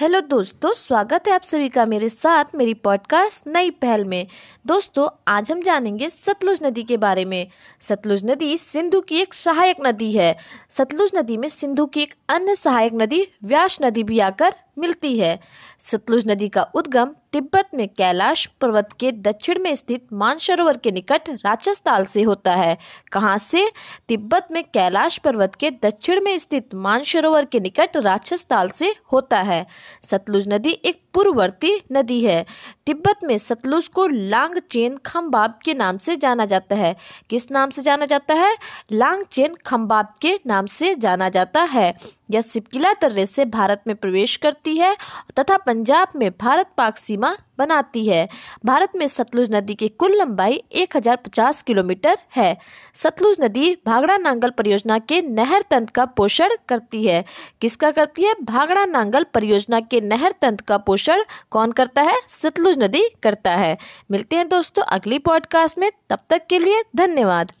Hello दोस्तों, स्वागत है आप सभी का मेरे साथ मेरी पॉडकास्ट नई पहल में। दोस्तों, आज हम जानेंगे सतलुज नदी के बारे में। सतलुज नदी सिंधु की एक सहायक नदी है। सतलुज नदी में सिंधु की एक अन्य सहायक नदी व्यास नदी भी आकर मिलती है। सतलुज नदी का उद्गम तिब्बत में कैलाश पर्वत के दक्षिण में स्थित मानसरोवर के निकट राजस्थान से होता है। कहाँ से? तिब्बत में कैलाश पर्वत के दक्षिण में स्थित मानसरोवर के निकट राजस्थान से होता है। सतलुज नदी एक पूर्ववर्ती नदी है। तिब्बत में सतलुज को लांग चेन खम्बाब के नाम से जाना जाता है। किस नाम से जाना जाता है? लांग चेन खम्बाब के नाम से जाना जाता है। यह सिपकिला दर्रे से भारत में प्रवेश करती है तथा पंजाब में भारत पाक सीमा बनाती है। भारत में सतलुज नदी की कुल लंबाई 1050 किलोमीटर है। सतलुज नदी भागड़ा नांगल परियोजना के नहर तंत्र का पोषण करती है। किसका करती है? भागड़ा नांगल परियोजना के नहर तंत्र का पोषण कौन करता है? सतलुज नदी करता है। मिलते हैं दोस्तों अगली पॉडकास्ट में। तब तक के लिए धन्यवाद।